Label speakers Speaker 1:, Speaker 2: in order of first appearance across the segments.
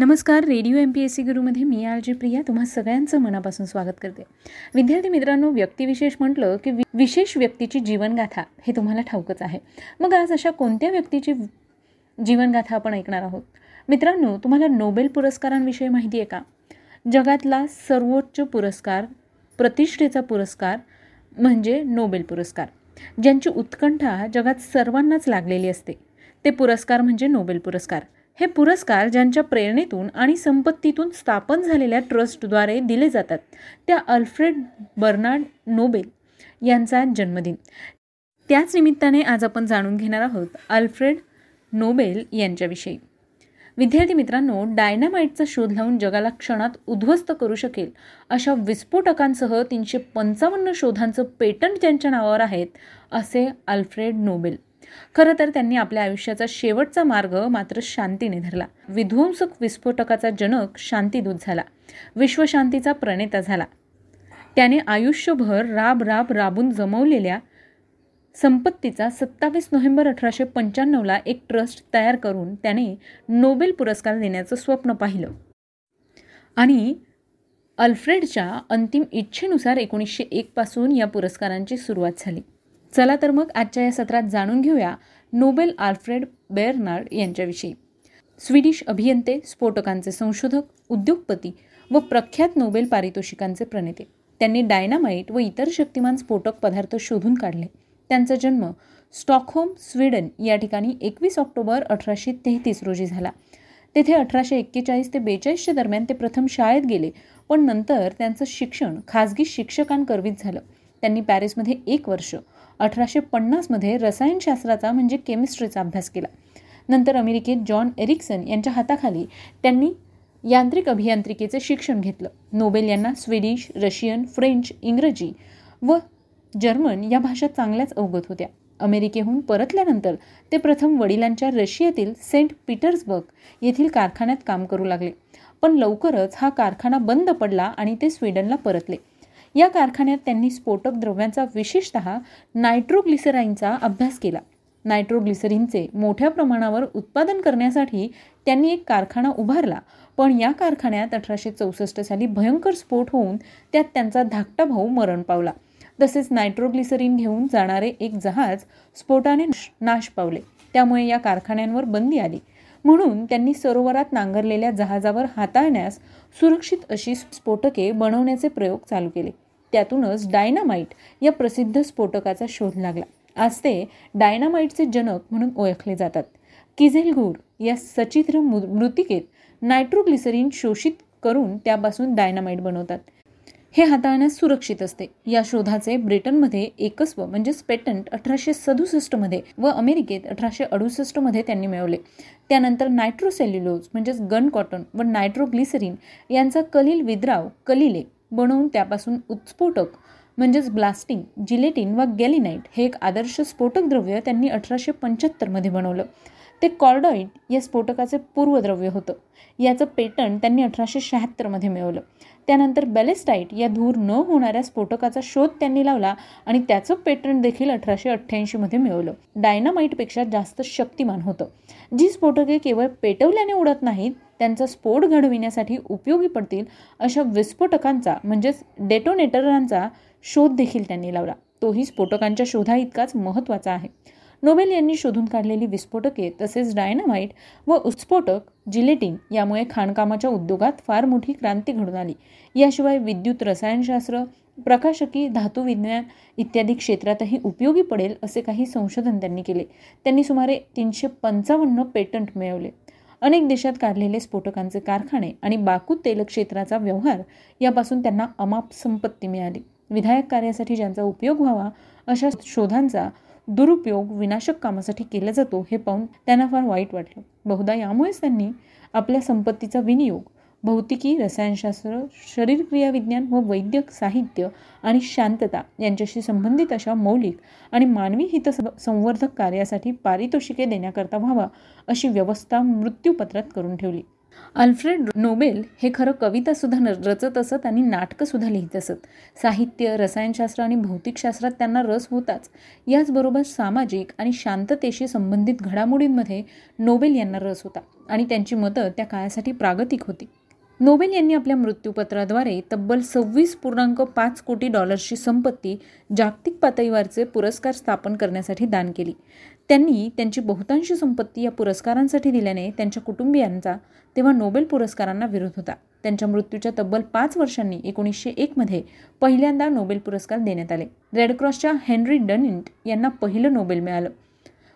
Speaker 1: नमस्कार radio M P S C गुरुमध्ये मी R J Priya. तुम्हा सगळ्यांचं मनापासून स्वागत करते. विद्यार्थी मित्रांनो व्यक्तिविशेष म्हटलं की वि विशेष व्यक्तीची जीवनगाथा हे तुम्हाला ठाऊकच आहे. मग आज अशा कोणत्या व्यक्तीची जीवनगाथा आपण ऐकणार आहोत? मित्रांनो तुम्हाला नोबेल पुरस्कारांविषयी माहिती आहे का? जगातला सर्वोच्च पुरस्कार प्रतिष्ठेचा पुरस्कार म्हणजे नोबेल पुरस्कार. ज्यांची उत्कंठा जगात सर्वांनाच लागलेली असते. ते पुरस्कार म्हणजे नोबेल पुरस्कार. हे पुरस्कार ज्यांच्या प्रेरणेतून आणि संपत्तीतून स्थापन झालेल्या ट्रस्टद्वारे दिले जातात. त्या अल्फ्रेड बर्नार्ड नोबेल यांचा जन्मदिन. त्याच निमित्ताने आज आपण जाणून घेणार आहोत अल्फ्रेड नोबेल यांच्याविषयी. विद्यार्थी मित्रांनो डायनामाइटचा शोध लावून जगाला क्षणात उद्ध्वस्त करू शकेल अशा विस्फोटकांसह तीनशे पंचावन्न शोधांचं पेटंट ज्यांच्या नावावर आहेत असे अल्फ्रेड नोबेल. खरं तर त्यांनी आपल्या आयुष्याचा शेवटचा मार्ग मात्र शांतीने धरला. विध्वंसक विस्फोटकाचा जनक शांतीदूत झाला. विश्वशांतीचा प्रणेता झाला. त्याने आयुष्यभर राब राब राबून जमवलेल्या संपत्तीचा सत्तावीस नोव्हेंबर अठराशे पंच्याण्णवला एक ट्रस्ट तयार करून त्याने नोबेल पुरस्कार देण्याचं स्वप्न पाहिलं. आणि अल्फ्रेडच्या अंतिम इच्छेनुसार एकोणीसशे एकपासून या पुरस्कारांची सुरुवात झाली. चला तर मग आजच्या या सत्रात जाणून घेऊया नोबेल आल्फ्रेड बेअर्नार्ड यांच्याविषयी. स्वीडिश अभियंते स्फोटकांचे संशोधक उद्योगपती व प्रख्यात नोबेल पारितोषिकांचे प्रणेते. त्यांनी डायनामाइट व इतर शक्तिमान स्फोटक पदार्थ शोधून काढले. त्यांचा जन्म स्टॉकहोम स्वीडन या ठिकाणी एकवीस ऑक्टोबर अठराशे तेहतीस रोजी झाला. तेथे अठराशे एक्केचाळीस ते बेचाळीसच्या दरम्यान ते प्रथम शाळेत गेले पण नंतर त्यांचं शिक्षण खाजगी शिक्षकांकरवीत झालं. त्यांनी पॅरिसमध्ये एक वर्ष अठराशे पन्नासमध्ये रसायनशास्त्राचा म्हणजे केमिस्ट्रीचा अभ्यास केला. नंतर अमेरिकेत जॉन एरिक्सन यांच्या हाताखाली त्यांनी यांत्रिक अभियांत्रिकेचे शिक्षण घेतलं. नोबेल यांना स्वीडिश रशियन फ्रेंच इंग्रजी व जर्मन या भाषा चांगल्याच अवगत होत्या. अमेरिकेहून परतल्यानंतर ते प्रथम वडिलांच्या रशियातील सेंट पीटर्सबर्ग येथील कारखान्यात काम करू लागले. पण लवकरच हा कारखाना बंद पडला आणि ते स्वीडनला परतले. या कारखान्यात त्यांनी स्फोटक द्रव्यांचा विशेषतः नायट्रोग्लिसराईनचा अभ्यास केला. नायट्रोग्लिसरीनचे मोठ्या प्रमाणावर उत्पादन करण्यासाठी त्यांनी एक कारखाना उभारला. पण या कारखान्यात अठराशे चौसष्ट साली भयंकर स्फोट होऊन त्यात त्यांचा धाकटा भाऊ मरण पावला. तसेच नायट्रोग्लिसरीन घेऊन जाणारे एक जहाज स्फोटाने नाश पावले. त्यामुळे या कारखान्यांवर बंदी आली. म्हणून त्यांनी सरोवरात नांगरलेल्या जहाजावर हाताळण्यास सुरक्षित अशी स्फोटके बनवण्याचे प्रयोग चालू केले. त्यातूनच डायनामाइट या प्रसिद्ध स्फोटकाचा शोध लागला. आज ते डायनामाइटचे जनक म्हणून ओळखले जातात. किझेलगूर या सचित्र मृतिकेत नायट्रोग्लिसरीन शोषित करून त्यापासून डायनामाइट बनवतात. हे हाताळण्यास सुरक्षित असते. या शोधाचे ब्रिटनमध्ये एकस्व म्हणजेच पेटंट अठराशे सदुसष्टमध्ये व अमेरिकेत अठराशे अडुसष्टमध्ये त्यांनी मिळवले. त्यानंतर नायट्रोसेल्युलोज म्हणजेच गन कॉटन व नायट्रोग्लिसरीन यांचा कलील विद्राव कलिले बनवून त्यापासून उत्स्फोटक म्हणजेच ब्लास्टिंग जिलेटिन व गॅलिनाईट हे एक आदर्श स्फोटक द्रव्य त्यांनी अठराशे पंच्याहत्तरमध्ये बनवलं. ते कॉर्डॉईड या स्फोटकाचे पूर्वद्रव्य होतं. याचं पेटंट त्यांनी अठराशे शहात्तरमध्ये मिळवलं. त्यानंतर बॅलेस्टाईट या धूर न होणाऱ्या स्फोटकाचा शोध त्यांनी लावला आणि त्याचं पेटंट देखील अठराशे अठ्ठ्याऐंशीमध्ये मिळवलं. डायनामाईटपेक्षा जास्त शक्तिमान होतं. जी स्फोटके केवळ पेटवल्याने उडत नाहीत त्यांचा स्फोट घडविण्यासाठी उपयोगी पडतील अशा विस्फोटकांचा म्हणजेच डेटोनेटरांचा शोध देखील त्यांनी लावला. तोही स्फोटकांच्या शोधा इतकाच महत्त्वाचा आहे. नोबेल यांनी शोधून काढलेली विस्फोटके तसेच डायनामाइट व उत्स्फोटक जिलेटिन यामुळे खाणकामाच्या उद्योगात फार मोठी क्रांती घडून आली. याशिवाय विद्युत रसायनशास्त्र प्रकाशकी धातुविज्ञान इत्यादी क्षेत्रातही उपयोगी पडेल असे काही संशोधन त्यांनी केले. त्यांनी सुमारे तीनशे पंचावन्न पेटंट मिळवले. अनेक देशात काढलेले स्फोटकांचे कारखाने आणि बाकू तेल क्षेत्राचा व्यवहार यापासून त्यांना अमाप संपत्ती मिळाली. विधायक कार्यासाठी ज्यांचा उपयोग व्हावा अशा शोधांचा दुरुपयोग विनाशक कामासाठी केला जातो हे पाहून त्यांना फार वाईट वाटलं. बहुधा यामुळेच त्यांनी आपल्या संपत्तीचा विनियोग भौतिकी रसायनशास्त्र शरीरक्रिया विज्ञान व वैद्यक साहित्य आणि शांतता यांच्याशी संबंधित अशा मौलिक आणि मानवी हित संवर्धक कार्यासाठी पारितोषिके देण्याकरता व्हावा अशी व्यवस्था मृत्यूपत्रात करून ठेवली. अल्फ्रेड नोबेल हे खरं कवितासुद्धा रचत असत आणि नाटकंसुद्धा लिहित असत. साहित्य रसायनशास्त्र आणि भौतिकशास्त्रात त्यांना रस होताच. याचबरोबर सामाजिक आणि शांततेशी संबंधित घडामोडींमध्ये नोबेल यांना रस होता आणि त्यांची मतं त्या काळासाठी प्रागतिक होती. नोबेल यांनी आपल्या मृत्यूपत्राद्वारे तब्बल सव्वीस पूर्णांक पाच कोटी डॉलर्सची संपत्ती जागतिक पातळीवरचे पुरस्कार स्थापन करण्यासाठी दान केली. त्यांनी त्यांची बहुतांशी संपत्ती या पुरस्कारांसाठी दिल्याने त्यांच्या कुटुंबियांचा तेव्हा नोबेल पुरस्कारांना विरोध होता. त्यांच्या मृत्यूच्या तब्बल पाच वर्षांनी एकोणीसशे एकमध्ये पहिल्यांदा नोबेल पुरस्कार देण्यात आले. रेडक्रॉसच्या हेनरी डनिंट यांना पहिलं नोबेल मिळालं.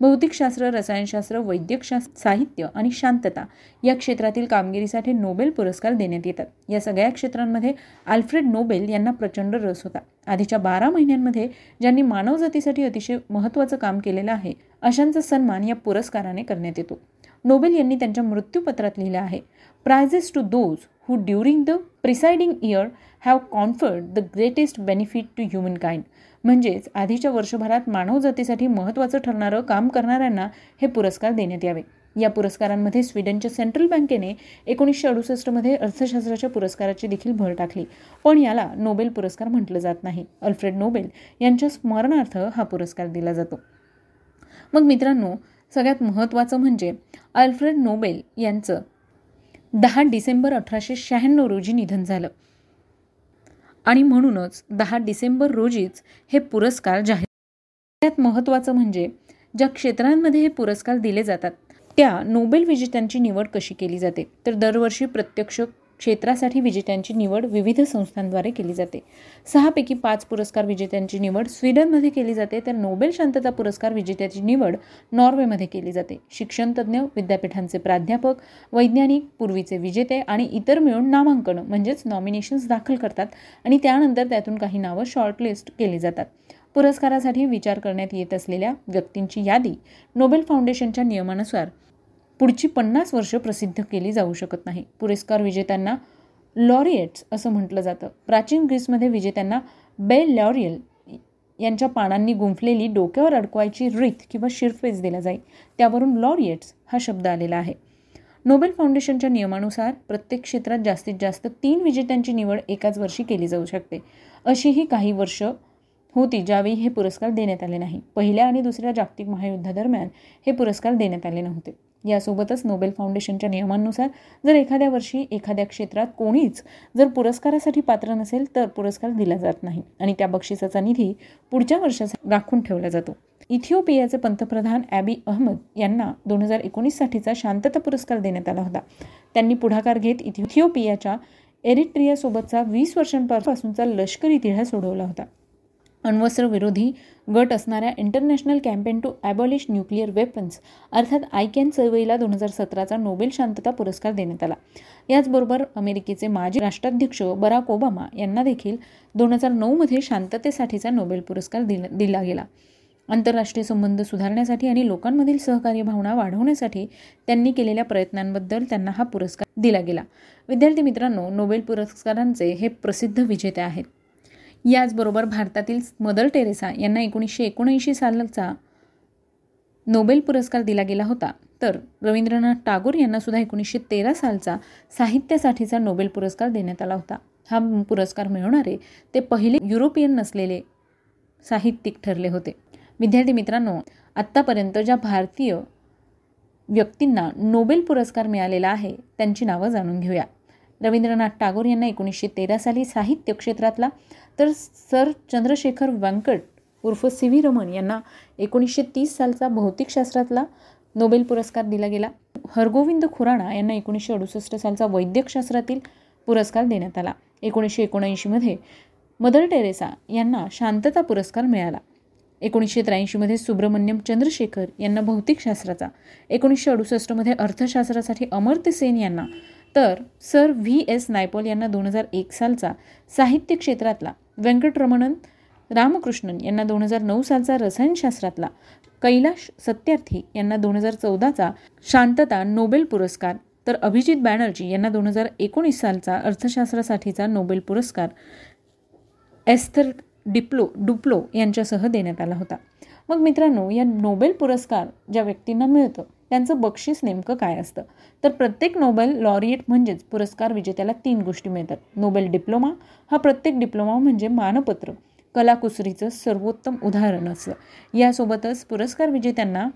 Speaker 1: भौतिकशास्त्र रसायनशास्त्र वैद्यकशास्त्र साहित्य आणि शांतता या क्षेत्रातील कामगिरीसाठी नोबेल पुरस्कार देण्यात येतात. या सगळ्या क्षेत्रांमध्ये अल्फ्रेड नोबेल यांना प्रचंड रस होता. आधीच्या बारा महिन्यांमध्ये ज्यांनी मानवजातीसाठी अतिशय महत्त्वाचं काम केलेलं आहे अशांचा सन्मान या पुरस्काराने करण्यात येतो. नोबेल यांनी त्यांच्या मृत्यूपत्रात लिहिलं आहे prizes to those who during the preceding year have conferred the greatest benefit to humankind म्हणजेच आधीच्या वर्षभरात मानवजातीसाठी महत्त्वाचं ठरणारं काम करणाऱ्यांना हे पुरस्कार देण्यात यावे. या पुरस्कारांमध्ये स्वीडनच्या सेंट्रल बँकेने एकोणीसशे अडुसष्टमध्ये अर्थशास्त्राच्या पुरस्काराची देखील भर टाकली. पण याला नोबेल पुरस्कार म्हटलं जात नाही. अल्फ्रेड नोबेल यांच्या स्मरणार्थ हा पुरस्कार दिला जातो. मग मित्रांनो सगळ्यात महत्त्वाचं म्हणजे अल्फ्रेड नोबेल यांचं दहा डिसेंबर अठराशे शहाण्णव रोजी निधन झालं. आणि म्हणूनच दहा डिसेंबर रोजीच हे पुरस्कार जाहीर त्यात महत्त्वाचं म्हणजे ज्या क्षेत्रांमध्ये हे पुरस्कार दिले जातात त्या नोबेल विजेत्यांची निवड कशी केली जाते? तर दरवर्षी प्रत्यक्ष क्षेत्रासाठी विजेत्यांची निवड विविध संस्थांद्वारे केली जाते. सहापैकी पाच पुरस्कार विजेत्यांची निवड स्वीडनमध्ये केली जाते तर नोबेल शांतता पुरस्कार विजेत्याची निवड नॉर्वेमध्ये केली जाते. शिक्षणतज्ज्ञ विद्यापीठांचे प्राध्यापक वैज्ञानिक पूर्वीचे विजेते आणि इतर मिळून नामांकन म्हणजेच नॉमिनेशन्स दाखल करतात आणि त्यानंतर त्यातून काही नावं शॉर्टलिस्ट केली जातात. पुरस्कारासाठी विचार करण्यात येत असलेल्या व्यक्तींची यादी नोबेल फाउंडेशनच्या नियमानुसार पुढची पन्नास वर्ष प्रसिद्ध केली जाऊ शकत नाही. पुरस्कार विजेत्यांना लॉरिएट्स असं म्हटलं जातं. प्राचीन ग्रीसमध्ये विजेत्यांना बेल लॉरियल यांच्या पानांनी गुंफलेली डोक्यावर अडकवायची रीत किंवा शिरफेस दिला जाईल त्यावरून लॉरिएट्स हा शब्द आलेला आहे. नोबेल फाउंडेशनच्या नियमानुसार प्रत्येक क्षेत्रात जास्तीत जास्त तीन विजेत्यांची निवड एकाच वर्षी केली जाऊ शकते. अशीही काही वर्ष होती ज्यावेळी हे पुरस्कार देण्यात आले नाही. पहिल्या आणि दुसऱ्या जागतिक महायुद्धादरम्यान हे पुरस्कार देण्यात आले नव्हते. यासोबतच नोबेल फाउंडेशनच्या नियमांनुसार जर एखाद्या वर्षी एखाद्या क्षेत्रात कोणीच जर पुरस्कारासाठी पात्र नसेल तर पुरस्कार दिला जात नाही आणि त्या बक्षिसाचा निधी पुढच्या वर्षासाठी राखून ठेवला जातो. इथिओपियाचे पंतप्रधान ॲबी अहमद यांना दोन हजार एकोणीससाठीचा शांतता पुरस्कार देण्यात आला होता. त्यांनी पुढाकार घेत इथिओपियाच्या एरिट्रियासोबतचा वीस वर्षांपासूनचा लष्करी तिढा सोडवला होता. अण्वस्त्रविरोधी गट असणाऱ्या International Campaign to Abolish Nuclear Weapons अर्थात आयकॅन चळवळीला दोन हजार सतराचा नोबेल शांतता पुरस्कार देण्यात आला. याचबरोबर अमेरिकेचे माजी राष्ट्राध्यक्ष बराक ओबामा यांना देखील दोन हजार नऊमध्ये शांततेसाठीचा नोबेल पुरस्कार दिला दिला गेला. आंतरराष्ट्रीय संबंध सुधारण्यासाठी आणि लोकांमधील सहकार्य भावना वाढवण्यासाठी त्यांनी केलेल्या प्रयत्नांबद्दल त्यांना हा पुरस्कार दिला गेला. विद्यार्थी मित्रांनो नोबेल पुरस्कारांचे हे प्रसिद्ध विजेते आहेत. याचबरोबर भारतातील मदर टेरेसा यांना एकोणीसशे एकोणऐंशी सालचा नोबेल पुरस्कार दिला गेला होता. तर रवींद्रनाथ टागोर यांनासुद्धा एकोणीसशे तेरा सालचा साहित्यासाठीचा नोबेल पुरस्कार देण्यात आला होता. हा पुरस्कार मिळवणारे ते पहिले युरोपियन नसलेले साहित्यिक ठरले होते. विद्यार्थी मित्रांनो आत्तापर्यंत ज्या भारतीय व्यक्तींना नोबेल पुरस्कार मिळालेला आहे त्यांची नावं जाणून घेऊया. रवींद्रनाथ टागोर यांना एकोणीसशे तेरा साली साहित्य क्षेत्रातला तर सर चंद्रशेखर व्यंकट उर्फ सी व्ही रमन यांना एकोणीसशे तीस सालचा भौतिकशास्त्रातला नोबेल पुरस्कार दिला गेला. हरगोविंद खुराणा यांना एकोणीसशे अडुसष्ट सालचा वैद्यकशास्त्रातील पुरस्कार देण्यात आला. एकोणीसशे एकोणऐंशीमध्ये मदर टेरेसा यांना शांतता पुरस्कार मिळाला. एकोणीसशे त्र्याऐंशीमध्ये सुब्रमण्यम चंद्रशेखर यांना भौतिकशास्त्राचा. एकोणीसशे अडुसष्टमध्ये अर्थशास्त्रासाठी अमर्त्य सेन यांना तर सर व्ही एस नायपॉल यांना दोन हजार एक सालचा साहित्य क्षेत्रातला व्यंकटरमणन रामकृष्णन यांना दोन हजार नऊ सालचा रसायनशास्त्रातला कैलाश सत्यार्थी यांना दोन हजार चौदाचा शांतता नोबेल पुरस्कार तर अभिजित बॅनर्जी यांना दोन हजार एकोणीस सालचा अर्थशास्त्रासाठीचा नोबेल पुरस्कार एस्थर डिप्लो डुप्लो यांच्यासह देण्यात आला होता. मग मित्रांनो या नोबेल पुरस्कार ज्या व्यक्तींना मिळतं त्यांचं बक्षीस नेमकं काय असतं? तर प्रत्येक नोबेल लॉरिएट म्हणजेच पुरस्कार विजेत्याला तीन गोष्टी मिळतात. नोबेल डिप्लोमा हा प्रत्येक डिप्लोमा म्हणजे मानपत्र. कलाकुसरीचं सर्वोत्तम उदाहरण असतं यासोबतच पुरस्कार विजेत्यांना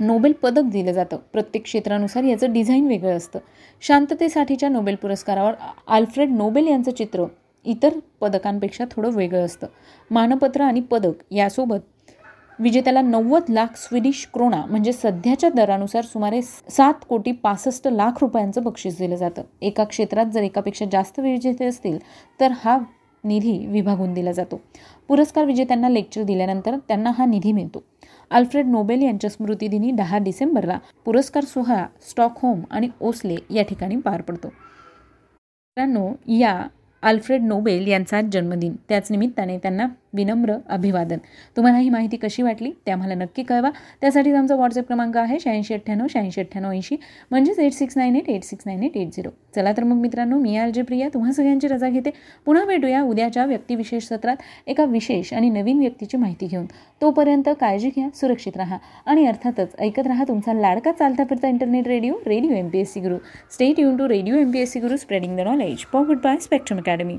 Speaker 1: नोबेल पदक दिलं जातं. प्रत्येक क्षेत्रानुसार याचं डिझाईन वेगळं असतं. शांततेसाठीच्या नोबेल पुरस्कारावर आल्फ्रेड नोबेल यांचं चित्र इतर पदकांपेक्षा थोडं वेगळं असतं. मानपत्र आणि पदक यासोबत विजेत्याला नव्वद लाख स्विडिश क्रोणा म्हणजे सध्याच्या दरानुसार सुमारे सात कोटी पासष्ट लाख रुपयांचं बक्षीस दिलं जातं. एका क्षेत्रात जर एकापेक्षा जास्त विजेते असतील तर हा निधी विभागून दिला जातो. पुरस्कार विजेत्यांना लेक्चर दिल्यानंतर त्यांना हा निधी मिळतो. अल्फ्रेड नोबेल यांच्या स्मृतिदिनी दहा डिसेंबरला पुरस्कार सोहळा स्टॉकहोम आणि ओसले या ठिकाणी पार पडतो. मित्रांनो या अल्फ्रेड नोबेल यांचा जन्मदिन. त्याच निमित्ताने त्यांना विनम्र अभिवादन. तुम्हाला ही माहिती कशी वाटली ते आम्हाला नक्की कळवा. त्यासाठी आमचा व्हॉट्सअप क्रमांक आहे शहाऐंशी अठ्ठ्याण्णव शहाऐंशी अठ्ठ्याण्णव ऐंशी. म्हणजेच eight six nine eight eight six nine eight eight zero चला तर मग मित्रांनो मी आर जे प्रिया. तुम्हा सगळ्यांची रजा घेते. पुन्हा भेटूया उद्याच्या व्यक्तिविशेष सत्रात एका विशेष आणि नवीन व्यक्तीची माहिती घेऊन. तोपर्यंत काळजी घ्या सुरक्षित राहा आणि अर्थातच ऐकत राहा तुमचा लाडका चालता फिरता internet radio radio M P S C Guru stay युन to radio M P S C Guru spreading the knowledge good bye Spectrum Academy